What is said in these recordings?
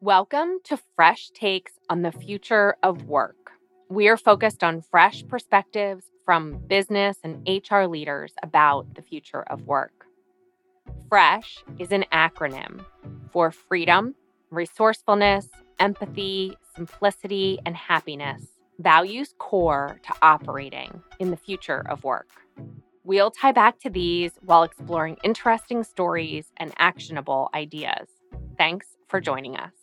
Welcome to Fresh Takes on the Future of Work. We are focused on fresh perspectives from business and HR leaders about the future of work. FRESH is an acronym for freedom, resourcefulness, empathy, simplicity, and happiness, values core to operating in the future of work. We'll tie back to these while exploring interesting stories and actionable ideas. Thanks for joining us.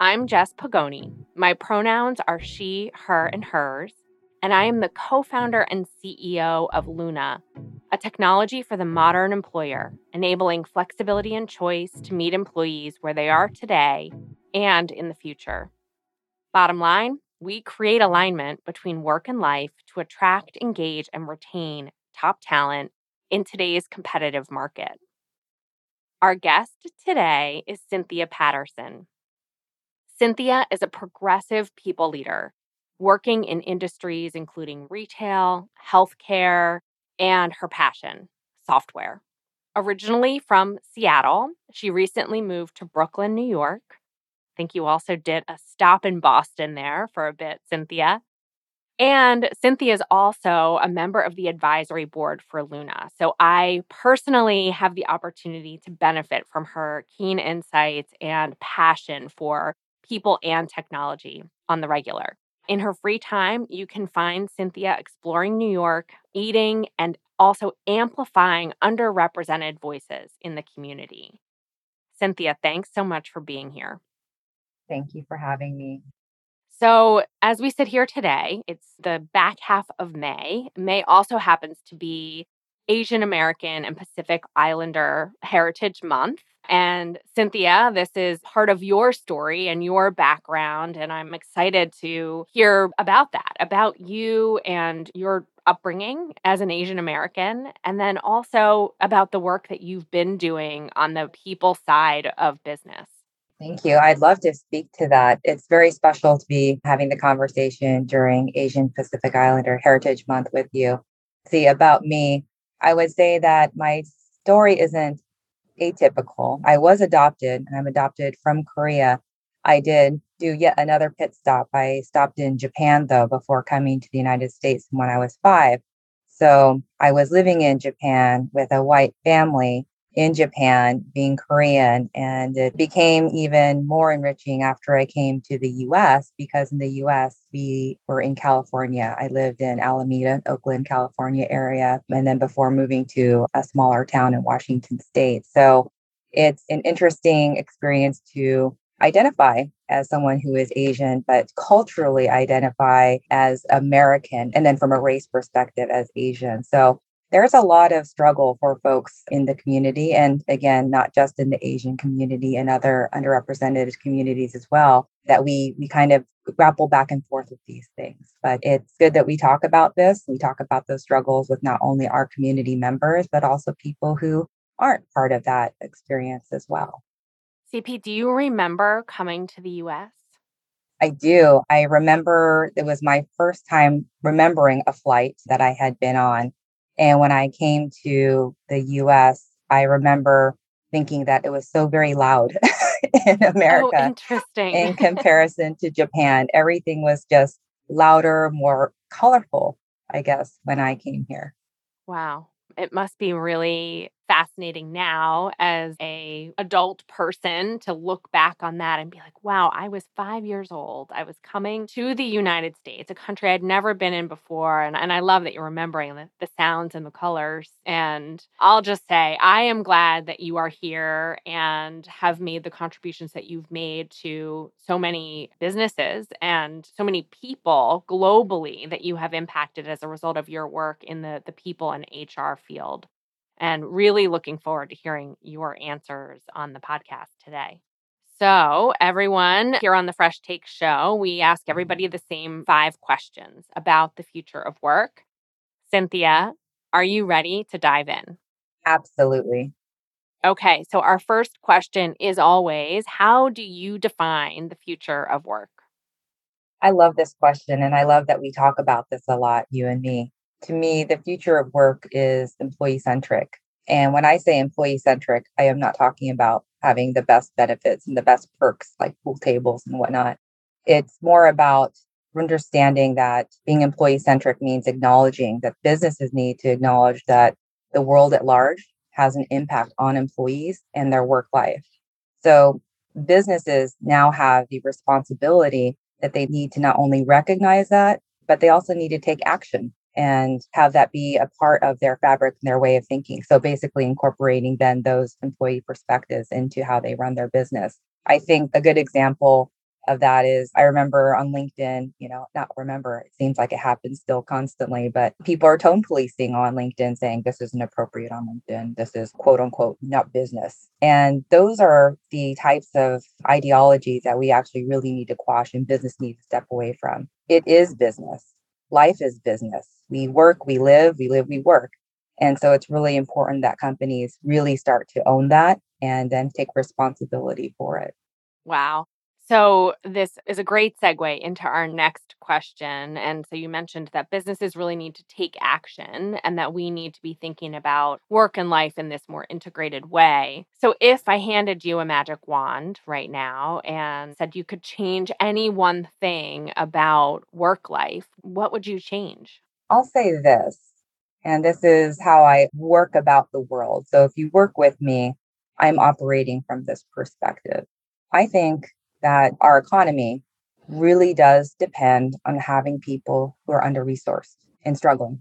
I'm Jess Pagoni. My pronouns are she, her, and hers, and I am the co founder and CEO of Luna, a technology for the modern employer, enabling flexibility and choice to meet employees where they are today and in the future. Bottom line, we create alignment between work and life to attract, engage, and retain top talent in today's competitive market. Our guest today is Cynthia Patterson. Cynthia is a progressive people leader working in industries including retail, healthcare, and her passion, software. Originally from Seattle, she recently moved to Brooklyn, New York. I think you also did a stop in Boston there for a bit, Cynthia. And Cynthia is also a member of the advisory board for Luna. So I personally have the opportunity to benefit from her keen insights and passion for people, and technology on the regular. In her free time, you can find Cynthia exploring New York, eating, and also amplifying underrepresented voices in the community. Cynthia, thanks so much for being here. Thank you for having me. So, as we sit here today, it's the back half of May. May also happens to be Asian American and Pacific Islander Heritage Month. And Cynthia, this is part of your story and your background. And I'm excited to hear about that, about you and your upbringing as an Asian American, and then also about the work that you've been doing on the people side of business. Thank you. I'd love to speak to that. It's very special to be having the conversation during Asian Pacific Islander Heritage Month with you. See, about me, I would say that my story isn't atypical. I was adopted and I'm adopted from Korea. I did do yet another pit stop. I stopped in Japan though before coming to the United States when I was five. So I was living in Japan with a white family in Japan, being Korean. And it became even more enriching after I came to the US because in the US, we were in California. I lived in Alameda, Oakland, California area. And then before moving to a smaller town in Washington state. So it's an interesting experience to identify as someone who is Asian, but culturally identify as American, and then from a race perspective as Asian. So there's a lot of struggle for folks in the community and again not just in the asian community and other underrepresented communities as well that we we kind of grapple back and forth with these things but it's good that we talk about this we talk about those struggles with not only our community members but also people who aren't part of that experience as well cp do you remember coming to the us I do. I remember it was my first time remembering a flight that I had been on. And when I came to the US, I remember thinking that it was so very loud in oh, America. Oh, interesting. in comparison to Japan, everything was just louder, more colorful, I guess, when I came here. Wow. It must be really fascinating now as a adult person to look back on that and be like wow i was five years old. I was coming to the united states a country i'd never been in before and, and i love that you're remembering the, the sounds and the colors and i'll just say i am glad that you are here and have made the contributions that you've made to so many businesses and so many people globally that you have impacted as a result of your work in the, the people and hr field and really looking forward to hearing your answers on the podcast today. So, everyone here on the Fresh Take Show, we ask mm-hmm. everybody the same five questions about the future of work. Cynthia, are you ready to dive in? Absolutely. Okay, so our first question is always How do you define the future of work? I love this question, and I love that we talk about this a lot, you and me to me, the future of work is employee centric. And when I say employee centric, I am not talking about having the best benefits and the best perks like pool tables and whatnot. It's more about understanding that being employee centric means acknowledging that businesses need to acknowledge that the world at large has an impact on employees and their work life. So businesses now have the responsibility that they need to not only recognize that, but they also need to take action and have that be a part of their fabric and their way of thinking. So basically incorporating then those employee perspectives into how they run their business. I think a good example of that is I remember on LinkedIn, you know, not remember, it seems like it happens still constantly, but people are tone policing on LinkedIn saying this isn't appropriate on LinkedIn. This is quote unquote not business. And those are the types of ideologies that we actually really need to quash and business needs to step away from. It is business. Life is business. We work, we live, we live, we work. And so it's really important that companies really start to own that and then take responsibility for it. Wow. So, this is a great segue into our next question. And so, you mentioned that businesses really need to take action and that we need to be thinking about work and life in this more integrated way. So, if I handed you a magic wand right now and said you could change any one thing about work life, what would you change? I'll say this, and this is how I work about the world. So, if you work with me, I'm operating from this perspective. I think that our economy really does depend on having people who are under resourced and struggling.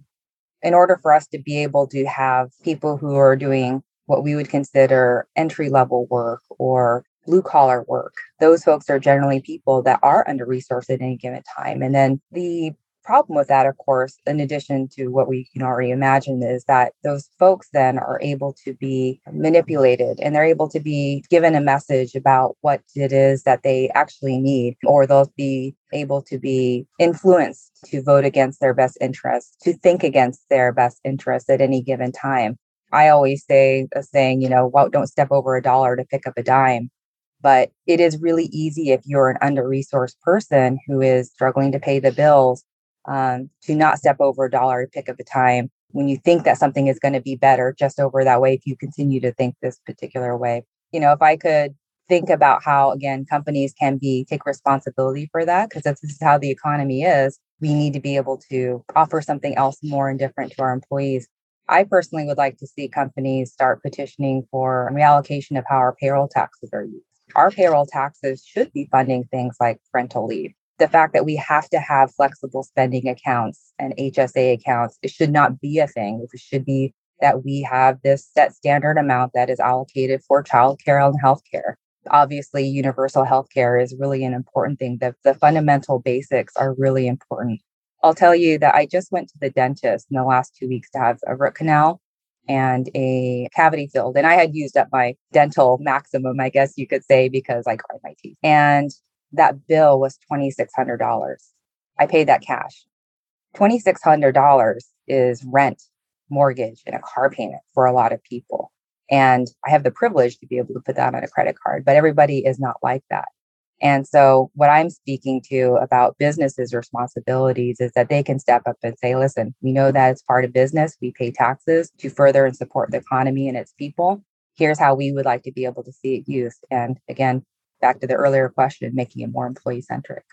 In order for us to be able to have people who are doing what we would consider entry level work or blue collar work, those folks are generally people that are under resourced at any given time. And then the problem with that, of course, in addition to what we can already imagine, is that those folks then are able to be manipulated and they're able to be given a message about what it is that they actually need, or they'll be able to be influenced to vote against their best interests, to think against their best interests at any given time. I always say a saying, you know, well, don't step over a dollar to pick up a dime. But it is really easy if you're an under resourced person who is struggling to pay the bills um, to not step over a dollar to pick up a time when you think that something is going to be better just over that way if you continue to think this particular way. You know if i could think about how again companies can be take responsibility for that because this is how the economy is we need to be able to offer something else more and different to our employees. I personally would like to see companies start petitioning for reallocation of how our payroll taxes are used. Our payroll taxes should be funding things like parental leave the fact that we have to have flexible spending accounts and HSA accounts, it should not be a thing. It should be that we have this set standard amount that is allocated for childcare and healthcare. Obviously, universal healthcare is really an important thing. The, the fundamental basics are really important. I'll tell you that I just went to the dentist in the last two weeks to have a root canal and a cavity filled. And I had used up my dental maximum, I guess you could say, because I cried my teeth. And that bill was $2,600. I paid that cash. $2,600 is rent, mortgage, and a car payment for a lot of people. And I have the privilege to be able to put that on a credit card, but everybody is not like that. And so, what I'm speaking to about businesses' responsibilities is that they can step up and say, listen, we know that it's part of business. We pay taxes to further and support the economy and its people. Here's how we would like to be able to see it used. And again, back to the earlier question, making it more employee centric.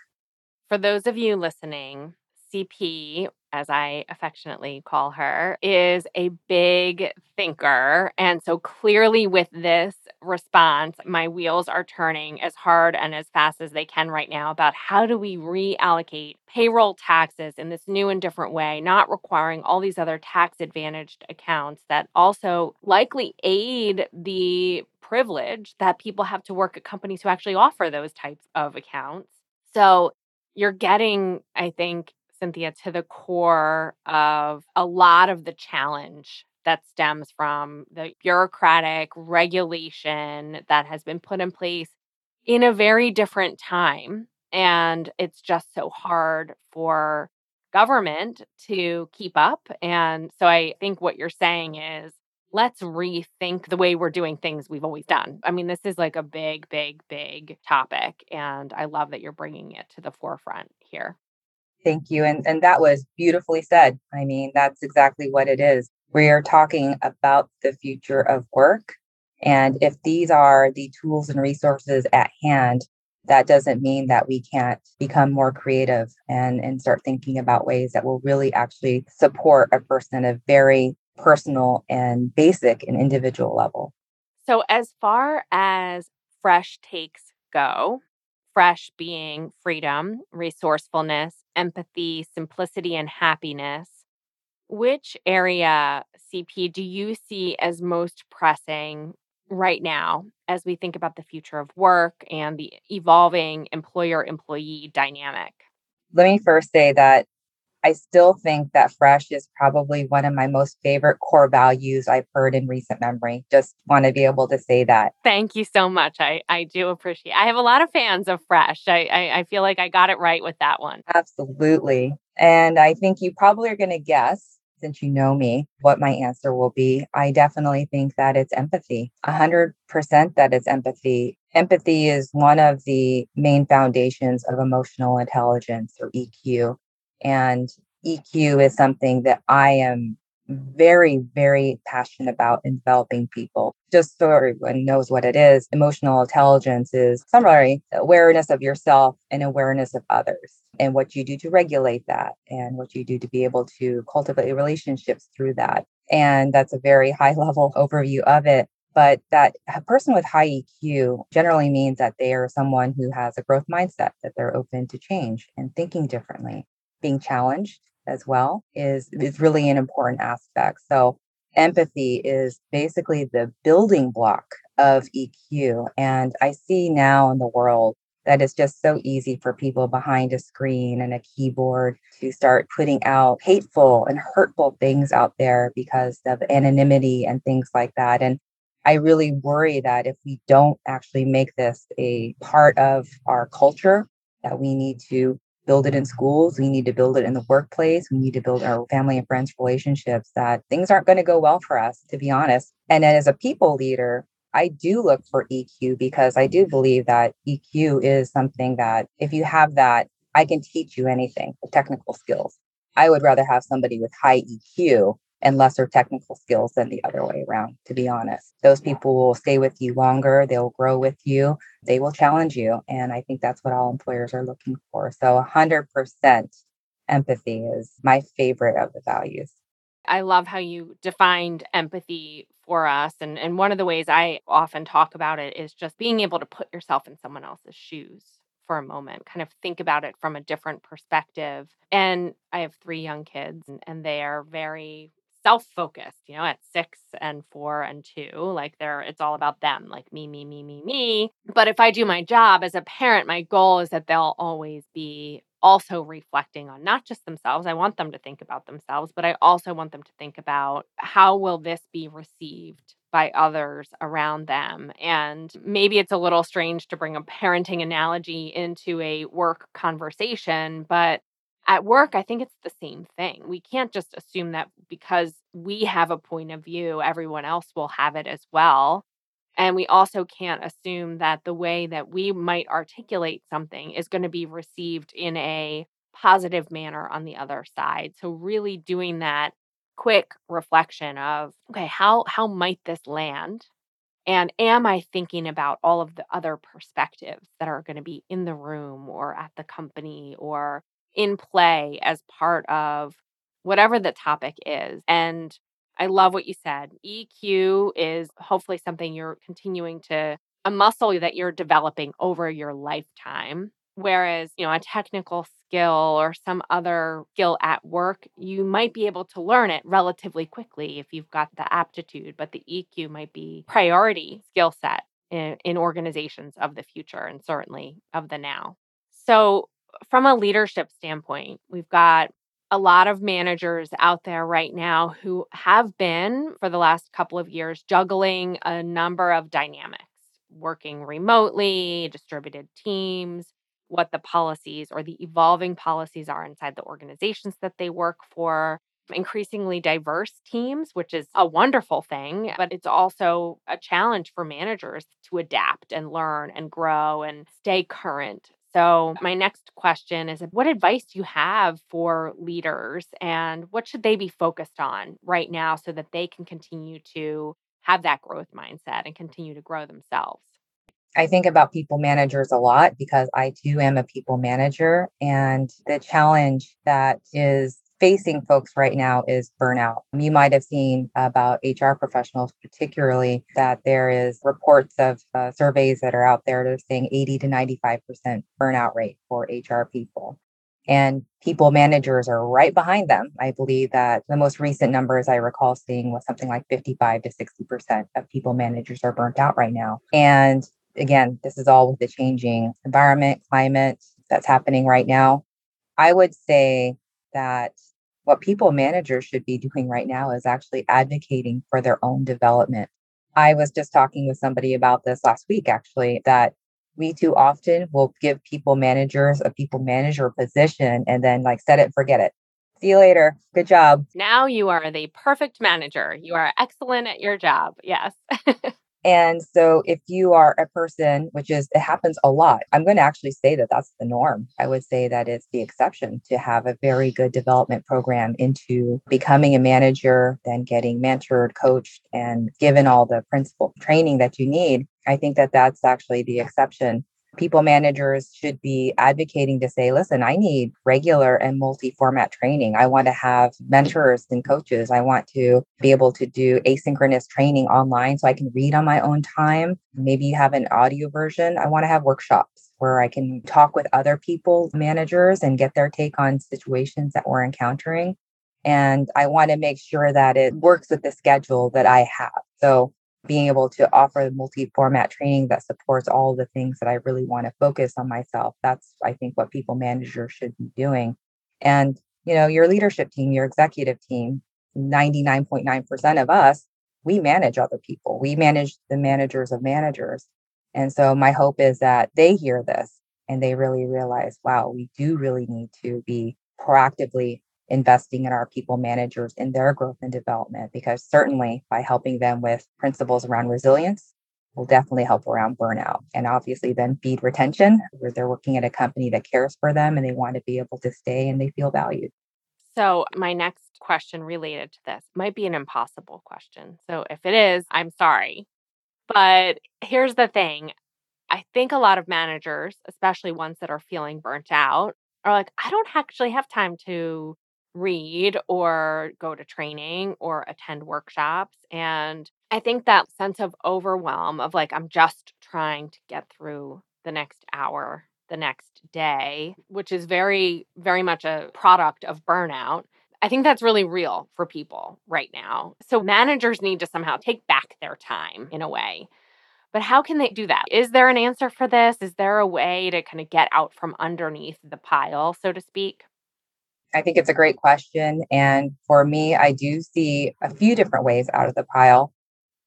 For those of you listening, CP, as I affectionately call her, is a big thinker. And so clearly, with this response, my wheels are turning as hard and as fast as they can right now about how do we reallocate payroll taxes in this new and different way, not requiring all these other tax advantaged accounts that also likely aid the privilege that people have to work at companies who actually offer those types of accounts. So you're getting, I think, Cynthia, to the core of a lot of the challenge that stems from the bureaucratic regulation that has been put in place in a very different time. And it's just so hard for government to keep up. And so I think what you're saying is let's rethink the way we're doing things we've always done. I mean, this is like a big, big, big topic. And I love that you're bringing it to the forefront here. Thank you. And, and that was beautifully said. I mean, that's exactly what it is. We are talking about the future of work. And if these are the tools and resources at hand, that doesn't mean that we can't become more creative and, and start thinking about ways that will really actually support a person at a very personal and basic and individual level. So, as far as fresh takes go, fresh being freedom, resourcefulness, empathy, simplicity, and happiness, which area, CP, do you see as most pressing right now as we think about the future of work and the evolving employer employee dynamic? Let me first say that I still think that fresh is probably one of my most favorite core values I've heard in recent memory. Just want to be able to say that. Thank you so much. I, I do appreciate I have a lot of fans of fresh. I, I, I feel like I got it right with that one. Absolutely. And I think you probably are going to guess since you know me, what my answer will be. I definitely think that it's empathy. A hundred percent that it's empathy. Empathy is one of the main foundations of emotional intelligence or EQ. And EQ is something that I am very, very passionate about in developing people. Just so everyone knows what it is, emotional intelligence is summary awareness of yourself and awareness of others and what you do to regulate that and what you do to be able to cultivate relationships through that. And that's a very high level overview of it. But that a person with high EQ generally means that they are someone who has a growth mindset, that they're open to change and thinking differently. Being challenged as well is, is really an important aspect. So empathy is basically the building block of EQ. And I see now in the world that it's just so easy for people behind a screen and a keyboard to start putting out hateful and hurtful things out there because of anonymity and things like that. And I really worry that if we don't actually make this a part of our culture, that we need to build it in schools, we need to build it in the workplace, we need to build our family and friends relationships, that things aren't going to go well for us, to be honest. And as a people leader, I do look for EQ because I do believe that EQ is something that if you have that, I can teach you anything, technical skills. I would rather have somebody with high EQ and lesser technical skills than the other way around, to be honest. Those people will stay with you longer, they'll grow with you, they will challenge you. And I think that's what all employers are looking for. So 100% empathy is my favorite of the values. I love how you defined empathy for us. And, and one of the ways I often talk about it is just being able to put yourself in someone else's shoes for a moment, kind of think about it from a different perspective. And I have three young kids, and, and they are very self focused, you know, at six and four and two. Like they're, it's all about them, like me, me, me, me, me. But if I do my job as a parent, my goal is that they'll always be also reflecting on not just themselves. I want them to think about themselves, but I also want them to think about how will this be received by others around them. And maybe it's a little strange to bring a parenting analogy into a work conversation, but at work, I think it's the same thing. We can't just assume that because we have a point of view, everyone else will have it as well. And we also can't assume that the way that we might articulate something is going to be received in a positive manner on the other side. So really doing that quick reflection of okay, how how might this land? And am I thinking about all of the other perspectives that are going to be in the room or at the company or in play as part of whatever the topic is? And I love what you said. EQ is hopefully something you're continuing to, a muscle that you're developing over your lifetime. Whereas, you know, a technical skill or some other skill at work, you might be able to learn it relatively quickly if you've got the aptitude, but the EQ might be priority skill set in, in organizations of the future and certainly of the now. So, from a leadership standpoint, we've got a lot of managers out there right now who have been, for the last couple of years, juggling a number of dynamics, working remotely, distributed teams, what the policies or the evolving policies are inside the organizations that they work for, increasingly diverse teams, which is a wonderful thing, but it's also a challenge for managers to adapt and learn and grow and stay current So, my next question is what advice do you have for leaders and what should they be focused on right now so that they can continue to have that growth mindset and continue to grow themselves? I think about people managers a lot because I too am a people manager. And the challenge that is facing folks right now is burnout. You might have seen about HR professionals, particularly, that there is reports of uh, surveys that are out there that are saying 80 to 95% burnout rate for HR people. And people managers are right behind them. I believe that the most recent numbers I recall seeing was something like 55 to 60% of people managers are burnt out right now. And again, this is all with the changing environment, climate that's happening right now. I would say that what people managers should be doing right now is actually advocating for their own development. I was just talking with somebody about this last week, actually, that we too often will give people managers a people manager position and then like set it, forget it. See you later. Good job. Now you are the perfect manager. You are excellent at your job. Yes. And so, if you are a person, which is, it happens a lot, I'm going to actually say that that's the norm. I would say that it's the exception to have a very good development program into becoming a manager, then getting mentored, coached, and given all the principal training that you need. I think that that's actually the exception people managers should be advocating to say, listen, I need regular and multi format training. I want to have mentors and coaches. I want to be able to do asynchronous training online so I can read on my own time. Maybe you have an audio version. I want to have workshops where I can talk with other people, managers, and get their take on situations that we're encountering. And I want to make sure that it works with the schedule that I have. So being able to offer multi-format training that supports all the things that I really want to focus on myself. That's I think what people managers should be doing. And you know, your leadership team, your executive team, 99.9% of us, we manage other people. We manage the managers of managers. And so my hope is that they hear this and they really realize, wow, we do really need to be proactively investing in our people managers in their growth and development because certainly by helping them with principles around resilience will definitely help around burnout and obviously then feed retention where they're working at a company that cares for them and they want to be able to stay and they feel valued. So my next question related to this might be an impossible question. So if it is i'm sorry. But here's the thing i think a lot of managers especially ones that are feeling burnt out are like i don't actually have time to read or go to training or attend workshops. And I think that sense of overwhelm of like, I'm just trying to get through the next hour, the next day, which is very, very much a product of burnout. I think that's really real for people right now. So managers need to somehow take back their time in a way. But how can they do that? Is there an answer for this? Is there a way to kind of get out from underneath the pile, so to speak? I think it's a great question. And for me, I do see a few different ways out of the pile.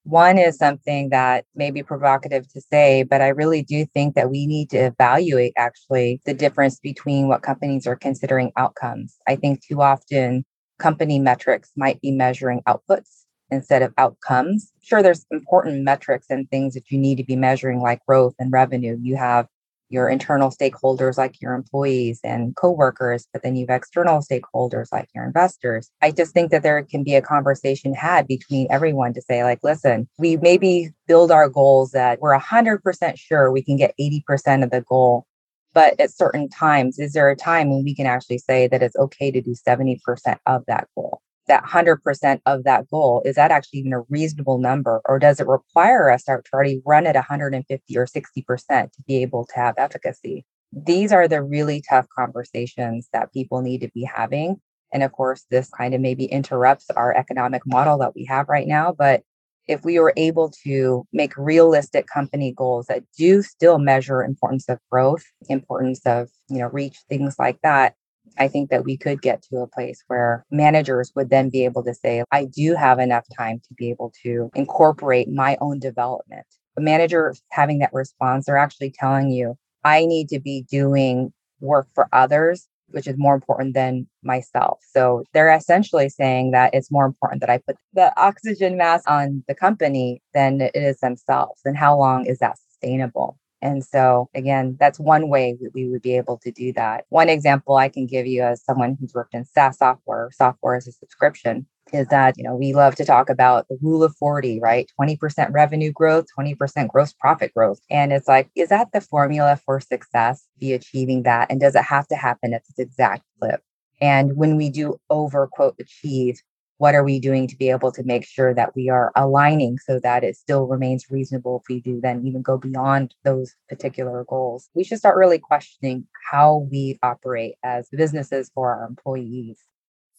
One is something that may be provocative to say, but I really do think that we need to evaluate actually the difference between what companies are considering outcomes. I think too often company metrics might be measuring outputs instead of outcomes. Sure, there's important metrics and things that you need to be measuring, like growth and revenue. You have your internal stakeholders like your employees and coworkers, but then you've external stakeholders like your investors. I just think that there can be a conversation had between everyone to say, like, listen, we maybe build our goals that we're 100% sure we can get 80% of the goal. But at certain times, is there a time when we can actually say that it's okay to do 70% of that goal? That 100% of that goal, is that actually even a reasonable number? Or does it require us to already run at 150 or 60% to be able to have efficacy? These are the really tough conversations that people need to be having. And of course, this kind of maybe interrupts our economic model that we have right now. But if we were able to make realistic company goals that do still measure importance of growth, importance of, you know, reach, things like that, I think that we could get to a place where managers would then be able to say, I do have enough time to be able to incorporate my own development. A manager having that response, they're actually telling you, I need to be doing work for others, which is more important than myself. So they're essentially saying that it's more important that I put the oxygen mask on the company than it is themselves. And how long is that sustainable? And so, again, that's one way that we would be able to do that. One example I can give you as someone who's worked in SaaS software, software as a subscription, is that, you know, we love to talk about the rule of 40, right? 20% revenue growth, 20% gross profit growth. And it's like, is that the formula for success? Be achieving that? And does it have to happen at this exact clip? And when we do over quote achieve, what are we doing to be able to make sure that we are aligning so that it still remains reasonable if we do then even go beyond those particular goals? We should start really questioning how we operate as businesses for our employees.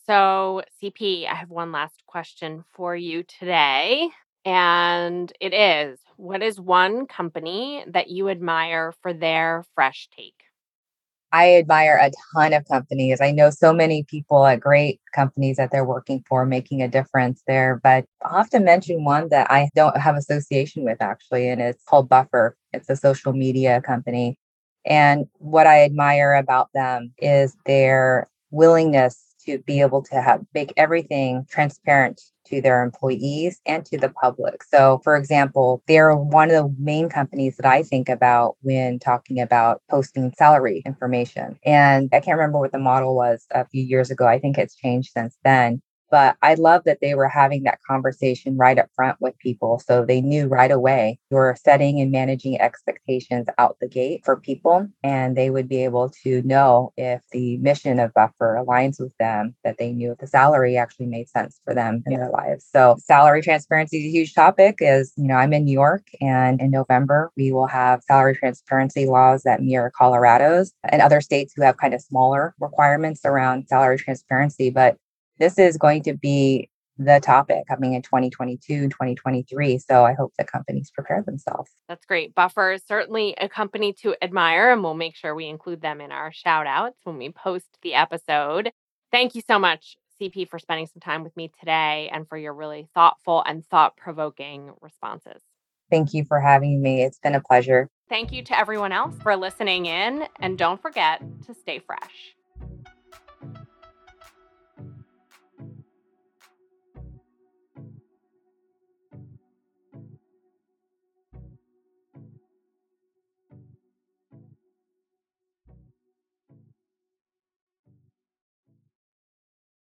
So, CP, I have one last question for you today. And it is what is one company that you admire for their fresh take? I admire a ton of companies. I know so many people at great companies that they're working for making a difference there, but I'll have to mention one that I don't have association with actually, and it's called Buffer. It's a social media company. And what I admire about them is their willingness to be able to have make everything transparent to their employees and to the public. So, for example, they're one of the main companies that I think about when talking about posting salary information. And I can't remember what the model was a few years ago. I think it's changed since then. But I love that they were having that conversation right up front with people. So they knew right away you're setting and managing expectations out the gate for people. And they would be able to know if the mission of Buffer aligns with them, that they knew if the salary actually made sense for them in their lives. So salary transparency is a huge topic is, you know, I'm in New York and in November we will have salary transparency laws that mirror Colorado's and other states who have kind of smaller requirements around salary transparency. But this is going to be the topic coming in 2022 and 2023. So I hope that companies prepare themselves. That's great. Buffer is certainly a company to admire, and we'll make sure we include them in our shout outs when we post the episode. Thank you so much, CP, for spending some time with me today and for your really thoughtful and thought provoking responses. Thank you for having me. It's been a pleasure. Thank you to everyone else for listening in, and don't forget to stay fresh.